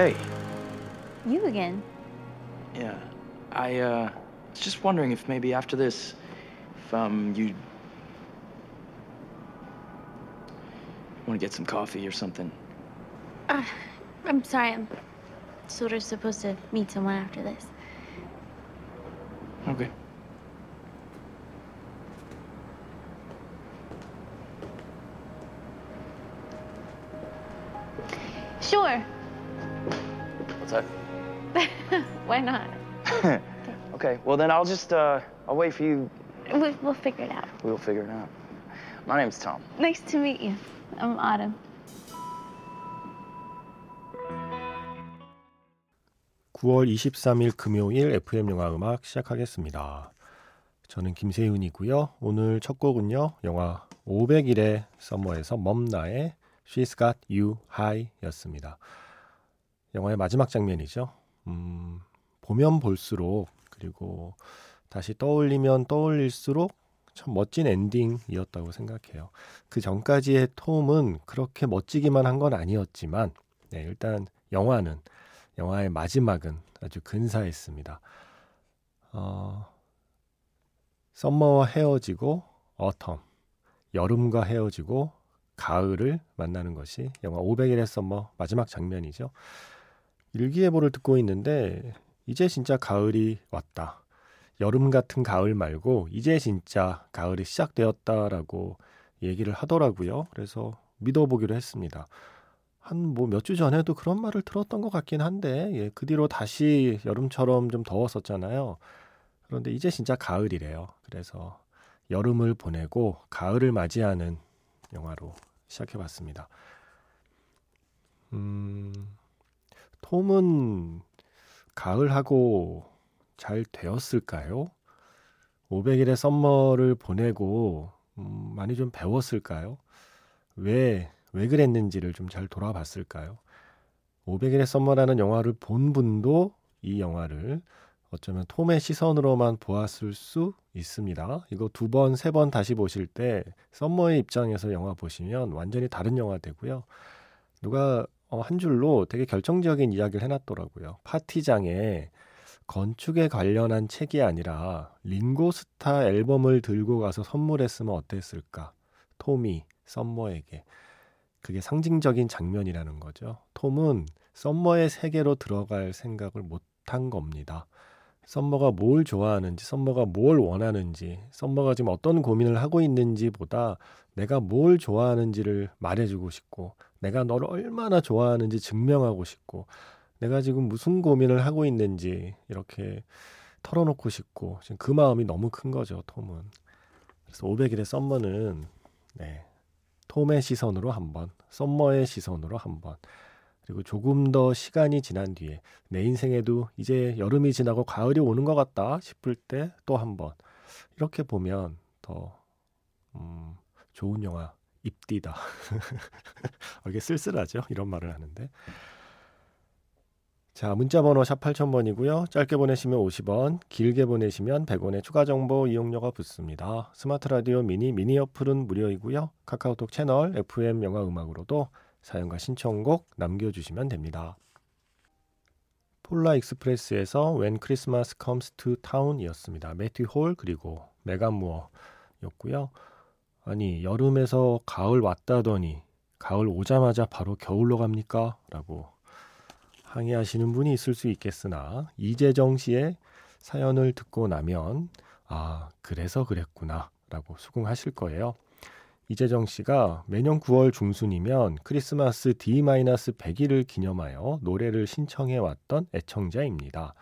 Hey. You again? Yeah. I uh was just wondering if maybe after this if um you want to get some coffee or something. Uh, I'm sorry. I'm sort of supposed to meet someone after this. Okay. Sure. That? Why not? okay. Well then I'll just uh I'll wait for you. We, we'll figure it out. We'll figure it out. My name's Tom. Nice to meet you. I'm Autumn. 9월 23일 금요일 FM 영화 음악 시작하겠습니다. 저는 김세윤이고요. 오늘 첫 곡은요. 영화 500일의 썸머에서 멈나의 She's Got You High 였습니다. 영화의 마지막 장면이죠. 음, 보면 볼수록 그리고 다시 떠올리면 떠올릴수록 참 멋진 엔딩이었다고 생각해요. 그 전까지의 톰은 그렇게 멋지기만 한 건 아니었지만 네, 일단 영화는 영화의 마지막은 아주 근사했습니다. 어, 썸머와 헤어지고 어텀, 여름과 헤어지고 가을을 만나는 것이 영화 500일의 썸머 마지막 장면이죠. 일기예보를 듣고 있는데 이제 진짜 가을이 왔다. 여름 같은 가을 말고 이제 진짜 가을이 시작되었다라고 얘기를 하더라고요. 그래서 믿어보기로 했습니다. 한 뭐 몇 주 전에도 그런 말을 들었던 것 같긴 한데 예, 그 뒤로 다시 여름처럼 좀 더웠었잖아요. 그런데 이제 진짜 가을이래요. 그래서 여름을 보내고 가을을 맞이하는 영화로 시작해봤습니다. 음, 톰은 가을하고 잘 되었을까요? 500일의 썸머를 보내고 음, 많이 좀 배웠을까요? 왜, 왜 그랬는지를 좀 잘 돌아봤을까요? 500일의 썸머라는 영화를 본 분도 이 영화를 어쩌면 톰의 시선으로만 보았을 수 있습니다. 이거 두 번, 세 번 다시 보실 때 썸머의 입장에서 영화 보시면 완전히 다른 영화 되고요. 누가 어, 한 줄로 되게 결정적인 이야기를 해놨더라고요. 파티장에 건축에 관련한 책이 아니라 링고스타 앨범을 들고 가서 선물했으면 어땠을까? 톰이 썸머에게. 그게 상징적인 장면이라는 거죠. 톰은 썸머의 세계로 들어갈 생각을 못한 겁니다. 썸머가 뭘 좋아하는지, 썸머가 뭘 원하는지, 썸머가 지금 어떤 고민을 하고 있는지보다 내가 뭘 좋아하는지를 말해주고 싶고, 내가 너를 얼마나 좋아하는지 증명하고 싶고, 내가 지금 무슨 고민을 하고 있는지 이렇게 털어놓고 싶고, 지금 그 마음이 너무 큰 거죠, 톰은. 그래서 500일의 썸머는, 네. 톰의 시선으로 한 번, 썸머의 시선으로 한 번, 그리고 조금 더 시간이 지난 뒤에 내 인생에도 이제 여름이 지나고 가을이 오는 것 같다 싶을 때 또 한 번. 이렇게 보면 더, 음, 좋은 영화, 입디다. 이게 쓸쓸하죠? 이런 말을 하는데. 자, 문자 번호 샵 8000번이고요. 짧게 보내시면 50원, 길게 보내시면 100원의 추가 정보 이용료가 붙습니다. 스마트 라디오 미니 미니 어플은 무료이고요. 카카오톡 채널 FM 영화 음악으로도 사연과 신청곡 남겨 주시면 됩니다. Polar Express에서 When Christmas Comes to Town이었습니다. 매튜 홀 그리고 메간 무어였고요. 아니 여름에서 가을 왔다더니 가을 오자마자 바로 겨울로 갑니까? 라고 항의하시는 분이 있을 수 있겠으나 이재정 씨의 사연을 듣고 나면 아 그래서 그랬구나 라고 수긍하실 거예요. 이재정 씨가 매년 9월 중순이면 크리스마스 D-100일을 기념하여 노래를 신청해 왔던 애청자입니다.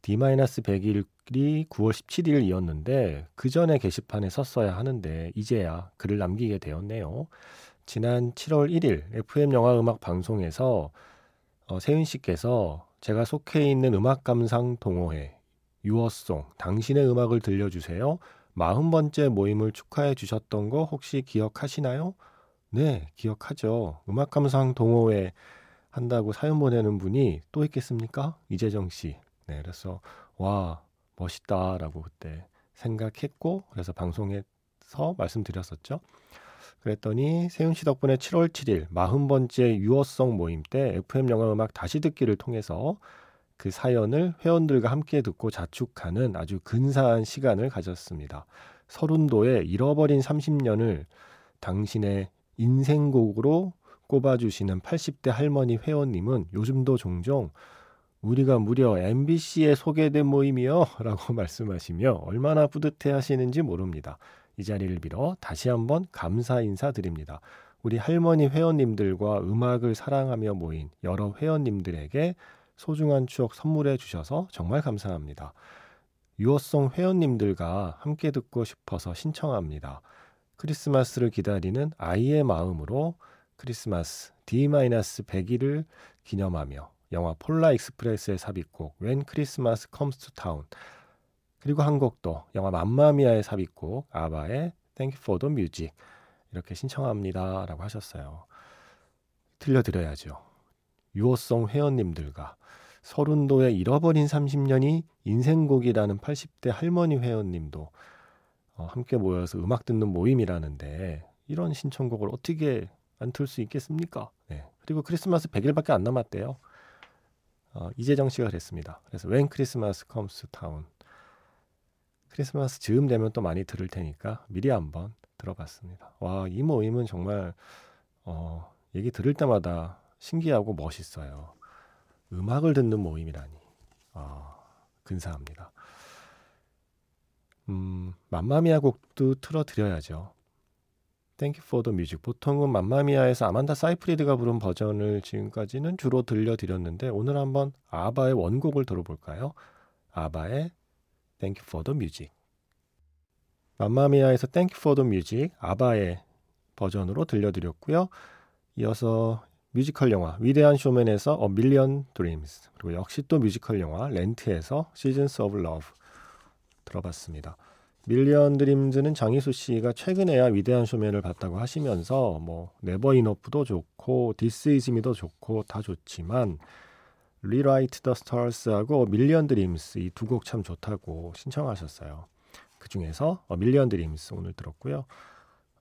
D-100일 이 9월 17일이었는데 그 전에 게시판에 썼어야 하는데 이제야 글을 남기게 되었네요. 지난 7월 1일 FM 영화 음악 방송에서 어, 세윤 씨께서 제가 속해 있는 음악 감상 동호회 유어송 당신의 음악을 들려주세요. 마흔 번째 모임을 축하해 주셨던 거 혹시 기억하시나요? 네, 기억하죠. 음악 감상 동호회 한다고 사연 보내는 분이 또 있겠습니까? 이재정 씨. 네, 그래서 와 멋있다라고 그때 생각했고 그래서 방송에서 말씀드렸었죠. 그랬더니 세훈 씨 덕분에 7월 7일 40번째 유어성 모임 때 FM 영화 음악 다시 듣기를 통해서 그 사연을 회원들과 함께 듣고 자축하는 아주 근사한 시간을 가졌습니다. 서른도의 잃어버린 30년을 당신의 인생곡으로 꼽아주시는 80대 할머니 회원님은 요즘도 종종 우리가 무려 MBC에 소개된 모임이요 라고 말씀하시며 얼마나 뿌듯해 하시는지 모릅니다. 이 자리를 빌어 다시 한번 감사 인사드립니다. 우리 할머니 회원님들과 음악을 사랑하며 모인 여러 회원님들에게 소중한 추억 선물해 주셔서 정말 감사합니다. Your Song 회원님들과 함께 듣고 싶어서 신청합니다. 크리스마스를 기다리는 아이의 마음으로 크리스마스 D-100일을 기념하며 영화 Polar Express의 삽입곡 When Christmas Comes to Town 그리고 한 곡도 영화 맘마미아의 삽입곡 아바의 Thank You for the Music 이렇게 신청합니다 라고 하셨어요. 들려드려야죠. 유호성 회원님들과 서른도의 잃어버린 30년이 인생곡이라는 80대 할머니 회원님도 어, 함께 모여서 음악 듣는 모임이라는데 이런 신청곡을 어떻게 안 틀 수 있겠습니까? 네. 그리고 크리스마스 100일밖에 안 남았대요. 어, 이재정 씨가 그랬습니다. 그래서 Christmas Comes to Town 크리스마스 즈음 되면 또 많이 들을 테니까 미리 한번 들어봤습니다. 와, 이 모임은 정말 어, 얘기 들을 때마다 신기하고 멋있어요. 음악을 듣는 모임이라니. 아, 근사합니다. 음, 맘마미아 곡도 틀어드려야죠. Thank you for the music. 보통은 맘마미아에서 아만다 사이프리드가 부른 버전을 지금까지는 주로 들려드렸는데 오늘 한번 아바의 원곡을 들어볼까요? 아바의 Thank you for the music. 맘마미아에서 Thank you for the music 아바의 버전으로 들려드렸고요. 이어서 뮤지컬 영화 위대한 쇼맨에서 A Million Dreams 그리고 역시 또 뮤지컬 영화 Rent에서 Seasons of Love 들어봤습니다. Million Dreams는 장희수 씨가 최근에야 위대한 쇼맨을 봤다고 하시면서 뭐 Never Enough도 좋고 This Is Me도 좋고 다 좋지만 Rewrite the Stars하고 Million Dreams 이 두 곡 참 좋다고 신청하셨어요. 그 중에서 어, Million Dreams 오늘 들었고요.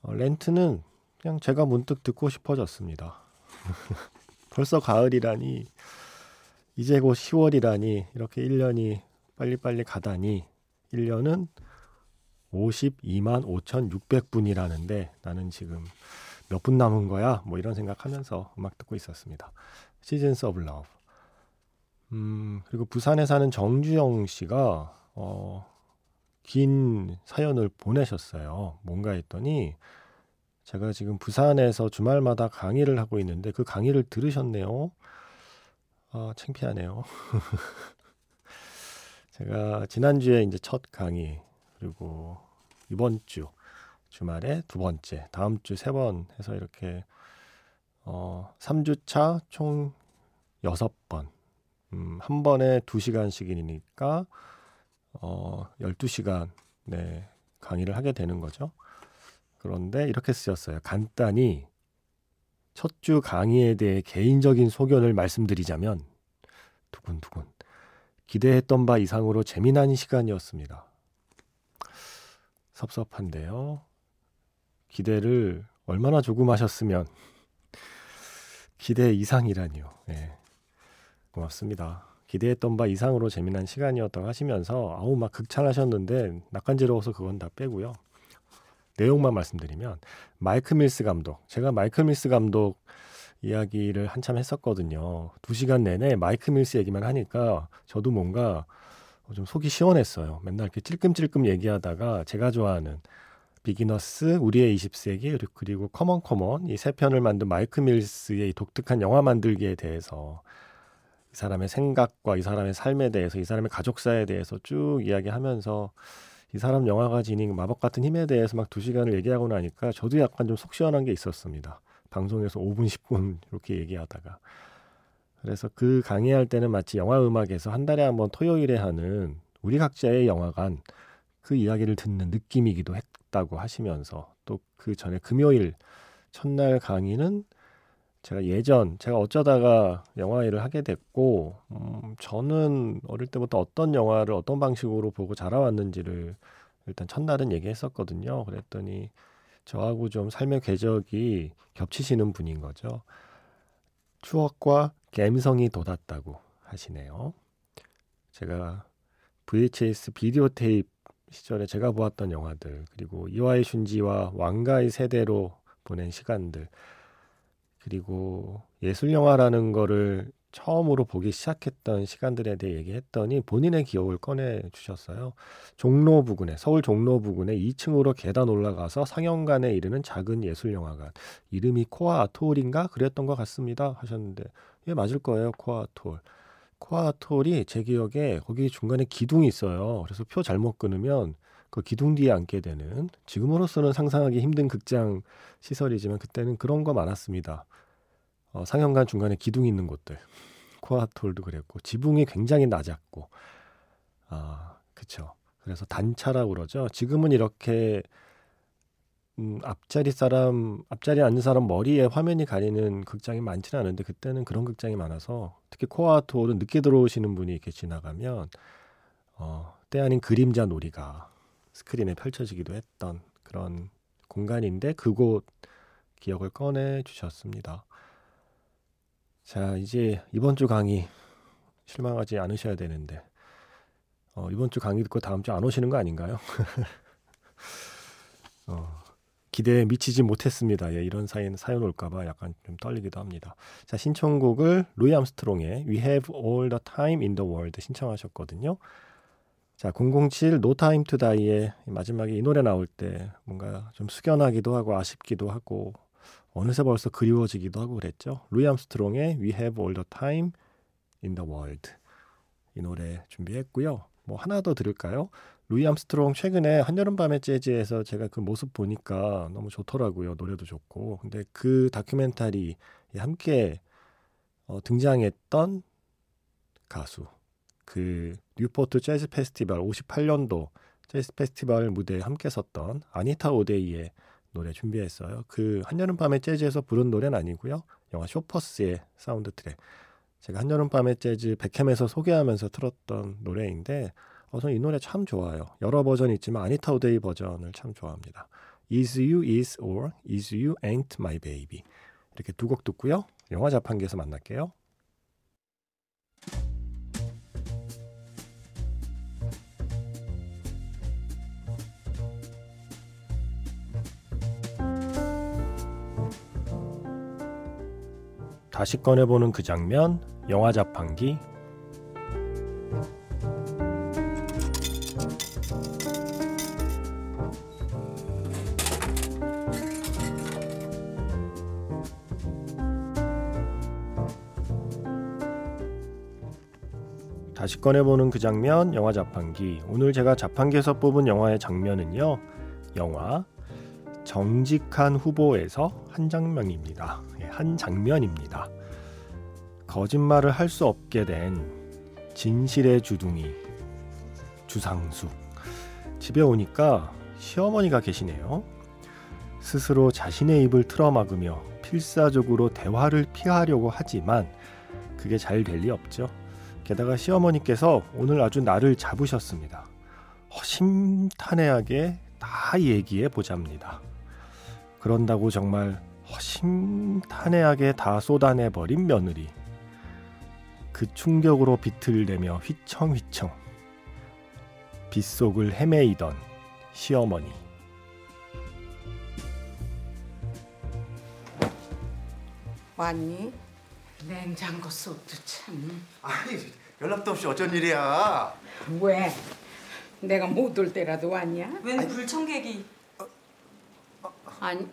어, Rent는 그냥 제가 문득 듣고 싶어졌습니다. 벌써 가을이라니 이제 곧 10월이라니 이렇게 1년이 빨리빨리 가다니 1년은 52만 5,600분이라는데 나는 지금 몇 분 남은 거야? 뭐 이런 생각하면서 음악 듣고 있었습니다. Seasons of Love. 음, 그리고 부산에 사는 정주영 씨가 어, 긴 사연을 보내셨어요. 뭔가 했더니 제가 지금 부산에서 주말마다 강의를 하고 있는데 그 강의를 들으셨네요. 아, 창피하네요. 제가 지난주에 이제 첫 강의 그리고 이번 주 주말에 두 번째, 다음 주 세 번 해서 이렇게 어 3주차 총 여섯 번. 음, 한 번에 두 시간씩이니까 어 12시간 네, 강의를 하게 되는 거죠. 그런데 이렇게 쓰셨어요. 간단히 첫 주 강의에 대해 개인적인 소견을 말씀드리자면 두근두근 기대했던 바 이상으로 재미난 시간이었습니다. 섭섭한데요. 기대를 얼마나 조금 하셨으면 기대 이상이라니요. 네. 고맙습니다. 기대했던 바 이상으로 재미난 시간이었다고 하시면서 아우 막 극찬하셨는데 낯간지러워서 그건 다 빼고요. 내용만 말씀드리면 마이크 밀스 감독 제가 마이크 밀스 감독 이야기를 한참 했었거든요. 두 시간 내내 마이크 밀스 얘기만 하니까 저도 뭔가 좀 속이 시원했어요. 맨날 이렇게 찔끔찔끔 얘기하다가 제가 좋아하는 Beginners, 우리의 20세기, 그리고 C'mon C'mon 이 세 편을 만든 마이크 밀스의 독특한 영화 만들기에 대해서 이 사람의 생각과 이 사람의 삶에 대해서 이 사람의 가족사에 대해서 쭉 이야기하면서 이 사람 영화가 지닌 마법 같은 힘에 대해서 막 두 시간을 얘기하고 나니까 저도 약간 좀 속 시원한 게 있었습니다. 방송에서 5분, 10분 이렇게 얘기하다가. 그래서 그 강의할 때는 마치 영화 음악에서 한 달에 한 번 토요일에 하는 우리 각자의 영화관 그 이야기를 듣는 느낌이기도 했다고 하시면서 또 그 전에 금요일 첫날 강의는 제가 예전 제가 어쩌다가 영화 일을 하게 됐고 음, 저는 어릴 때부터 어떤 영화를 어떤 방식으로 보고 자라왔는지를 일단 첫날은 얘기했었거든요. 그랬더니 저하고 좀 삶의 궤적이 겹치시는 분인 거죠. 추억과 감성이 돋았다고 하시네요. 제가 VHS 비디오 테이프 시절에 제가 보았던 영화들 그리고 이와이 슌지와 왕가의 세대로 보낸 시간들 그리고 예술 영화라는 거를 처음으로 보기 시작했던 시간들에 대해 얘기했더니 본인의 기억을 꺼내 주셨어요. 종로 부근에 서울 종로 부근에 2층으로 계단 올라가서 상영관에 이르는 작은 예술 영화관 이름이 코아 아톨인가 그랬던 것 같습니다 하셨는데 예 맞을 거예요 코아 아톨 코아 아톨이 제 기억에 거기 중간에 기둥이 있어요. 그래서 표 잘못 끊으면 그 기둥 뒤에 앉게 되는 지금으로서는 상상하기 힘든 극장 시설이지만 그때는 그런 거 많았습니다. 어, 상영관 중간에 기둥 있는 곳들. 코아톨도 그랬고 지붕이 굉장히 낮았고. 아 그쵸. 그래서 단차라고 그러죠. 지금은 이렇게 음, 앞자리 사람 앞자리에 앉는 사람 머리에 화면이 가리는 극장이 많지는 않은데 그때는 그런 극장이 많아서 특히 코아톨은 늦게 들어오시는 분이 이렇게 지나가면 어, 때 아닌 그림자 놀이가 스크린에 펼쳐지기도 했던 그런 공간인데 그곳 기억을 꺼내 주셨습니다. 자, 이제 이번 주 강의 실망하지 않으셔야 되는데 어, 이번 주 강의 듣고 다음 주 안 오시는 거 아닌가요? 어, 기대에 미치지 못했습니다. 예, 이런 사연 사연 올까봐 약간 좀 떨리기도 합니다. 자, 신청곡을 루이 암스트롱의 We Have All the Time in the World 신청하셨거든요. 자, 007 No Time to Die의 마지막에 이 노래 나올 때 뭔가 좀 숙연하기도 하고 아쉽기도 하고 어느새 벌써 그리워지기도 하고 그랬죠. 루이 암스트롱의 We Have All the Time in the World 이 노래 준비했고요. 뭐 하나 더 들을까요? 루이 암스트롱 최근에 한여름밤의 재즈에서 제가 그 모습 보니까 너무 좋더라고요. 노래도 좋고. 근데 그 다큐멘터리에 함께 어, 등장했던 가수 그 뉴포트 재즈 페스티벌 58년도 재즈 페스티벌 무대에 함께 섰던 아니타 오데이의 노래 준비했어요. 그 한여름밤의 재즈에서 부른 노래는 아니고요. 영화 Shortbus의 사운드 트랙. 제가 한여름밤의 재즈 배캠에서 소개하면서 틀었던 노래인데 어, 저는 이 노래 참 좋아요. 여러 버전이 있지만 아니타 오데이 버전을 참 좋아합니다. Is You Is or Is You Ain't My Baby 이렇게 두 곡 듣고요. 영화 자판기에서 만날게요. 다시 꺼내보는 그 장면, 영화 자판기. 다시 꺼내보는 그 장면, 영화 자판기. 오늘 제가 자판기에서 뽑은 영화의 장면은요, 영화 정직한 후보에서 한 장면입니다. 예, 한 장면입니다. 거짓말을 할 수 없게 된 진실의 주둥이 주상수. 집에 오니까 시어머니가 계시네요. 스스로 자신의 입을 틀어막으며 필사적으로 대화를 피하려고 하지만 그게 잘 될 리 없죠. 게다가 시어머니께서 오늘 아주 나를 잡으셨습니다. 허심탄회하게 다 얘기해 보잡니다. 그런다고 정말 허심탄회하게 다 쏟아내 버린 며느리. 그 충격으로 비틀대며 휘청휘청 빗속을 헤매이던 시어머니. 왔니? 냉장고 속도 참. 아니 연락도 없이 어쩐 일이야? 왜? 내가 못 올 때라도 왔냐? 웬 불청객이 아니,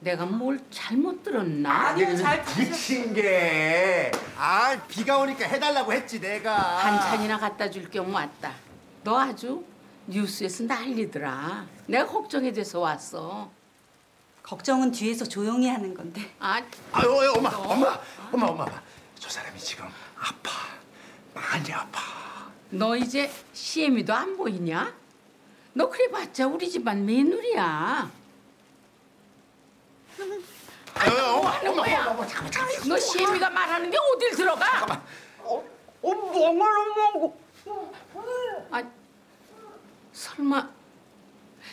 내가 뭘 잘못 들었나? 아니요, 잘 미친 게. 아 비가 오니까 해달라고 했지 내가. 반찬이나 갖다 줄 겸 왔다. 너 아주 뉴스에서 난리더라. 내가 걱정이 돼서 왔어. 걱정은 뒤에서 조용히 하는 건데 아, 아유 아유, 엄마 엄마 엄마 엄마. 저 사람이 지금 아파. 많이 아파. 너 이제 시애미도 안 보이냐? 너 그래봤자 우리 집안 며느리야. 아유 엄마 하는 엄마 거야? 엄마 엄마 잠깐만 잠깐만. 너 시애미가 말하는 게 어딜 들어가? 어, 어 멍을 멍고. 아, 설마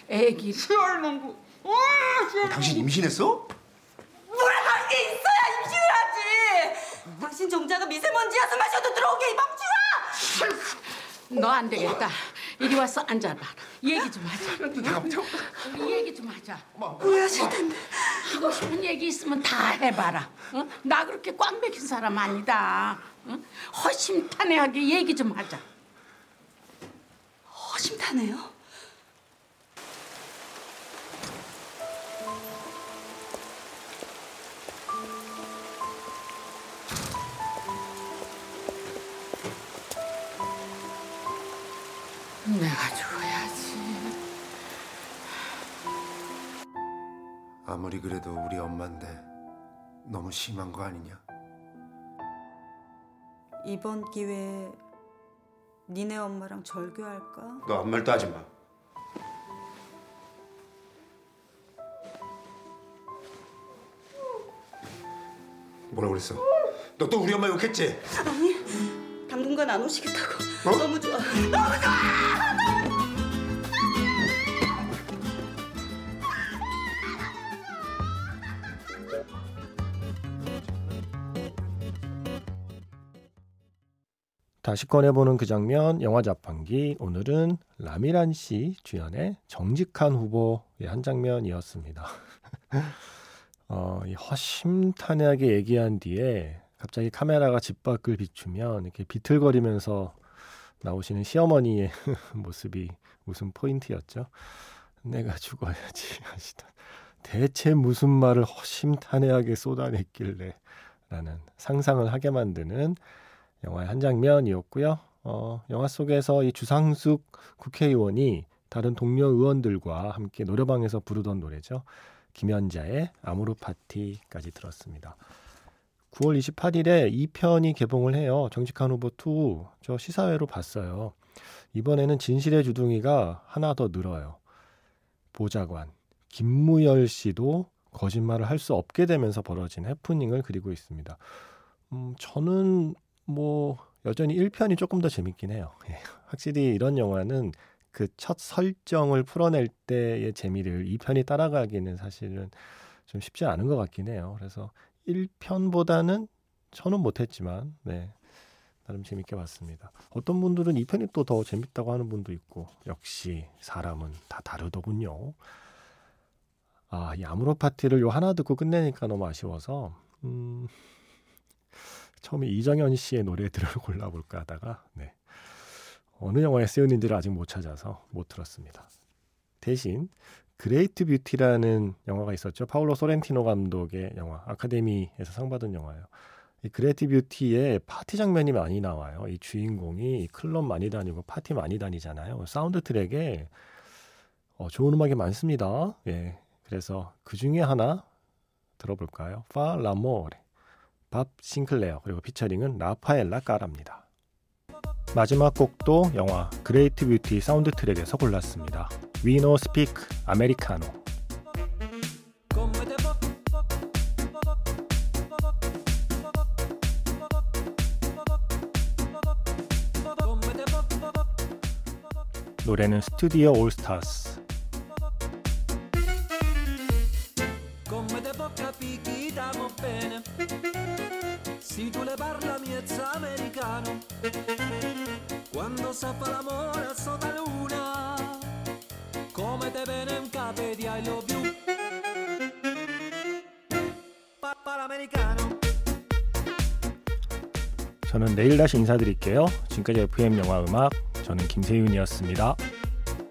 애기 얼멍고. 당신 임신했어? 뭐라 게 있어야 임신을 하지. 당신 정자가 미세먼지여서 마셔도 들어오게 이 멍청아. 너 안 되겠다. 이리 와서 앉아봐. 얘기 좀 하자. 우리 얘기 좀 하자. 오해하실 텐데. 하고 싶은 얘기 있으면 다 해봐라. 어? 나 그렇게 꽉 맥힌 사람 아니다. 어? 허심탄회하게 얘기 좀 하자. 허심탄회요? 내가 아무리 그래도 우리 엄마인데 너무 심한 거 아니냐? 이번 기회에 니네 엄마랑 절교할까? 너 아무 말도 하지 마. 뭐라 그랬어? 너 또 우리 엄마 욕했지? 당분간 안 오시겠다고. 어? 너무 좋아. 다시 꺼내보는 그 장면 영화 자판기 오늘은 라미란 씨 주연의 정직한 후보의 한 장면이었습니다. 어, 이 허심탄회하게 얘기한 뒤에 갑자기 카메라가 집 밖을 비추면 이렇게 비틀거리면서 나오시는 시어머니의 모습이 웃음 포인트였죠. 내가 죽어야지 하시던 대체 무슨 말을 허심탄회하게 쏟아냈길래 라는 상상을 하게 만드는 영화의 한 장면이었고요. 어, 영화 속에서 이 주상숙 국회의원이 다른 동료 의원들과 함께 노래방에서 부르던 노래죠. 김연자의 아모르 파티까지 들었습니다. 9월 28일에 2편이 개봉을 해요. 정직한 후보 2. 저 시사회로 봤어요. 이번에는 진실의 주둥이가 하나 더 늘어요. 보좌관 김무열 씨도 거짓말을 할 수 없게 되면서 벌어진 해프닝을 그리고 있습니다. 음, 저는 뭐 여전히 1편이 조금 더 재밌긴 해요. 예, 확실히 이런 영화는 그 첫 설정을 풀어낼 때의 재미를 2편이 따라가기는 사실은 좀 쉽지 않은 것 같긴 해요. 그래서 1편보다는 저는 못했지만 네 나름 재밌게 봤습니다. 어떤 분들은 2편이 또 더 재밌다고 하는 분도 있고 역시 사람은 다 다르더군요. 아, 이 아무로 파티를 요 하나 듣고 끝내니까 너무 아쉬워서 음, 처음에 이정현 씨의 노래들을 골라볼까 하다가 네. 어느 영화에 쓰였는지를 아직 못 찾아서 못 들었습니다. 대신 Great Beauty라는 영화가 있었죠. 파울로 소렌티노 감독의 영화 아카데미에서 상 받은 영화예요. 이 Great Beauty에 파티 장면이 많이 나와요. 이 주인공이 클럽 많이 다니고 파티 많이 다니잖아요. 사운드 트랙에 어, 좋은 음악이 많습니다. 예. 그래서 그 중에 하나 들어볼까요? Far l'amore 밥 싱클레어 그리고 피처링은 라파엘라 카랍니다. 마지막 곡도 영화 Great Beauty 사운드 트랙에서 골랐습니다. We No Speak Americano. 노래는 스튜디오 올스타스. Quando sa fa l'amore sotto la luna Come te viene in capo di I love you Papà l'americano 저는 내일 다시 인사드릴게요. 지금까지 FM 영화 음악 저는 김세윤이었습니다.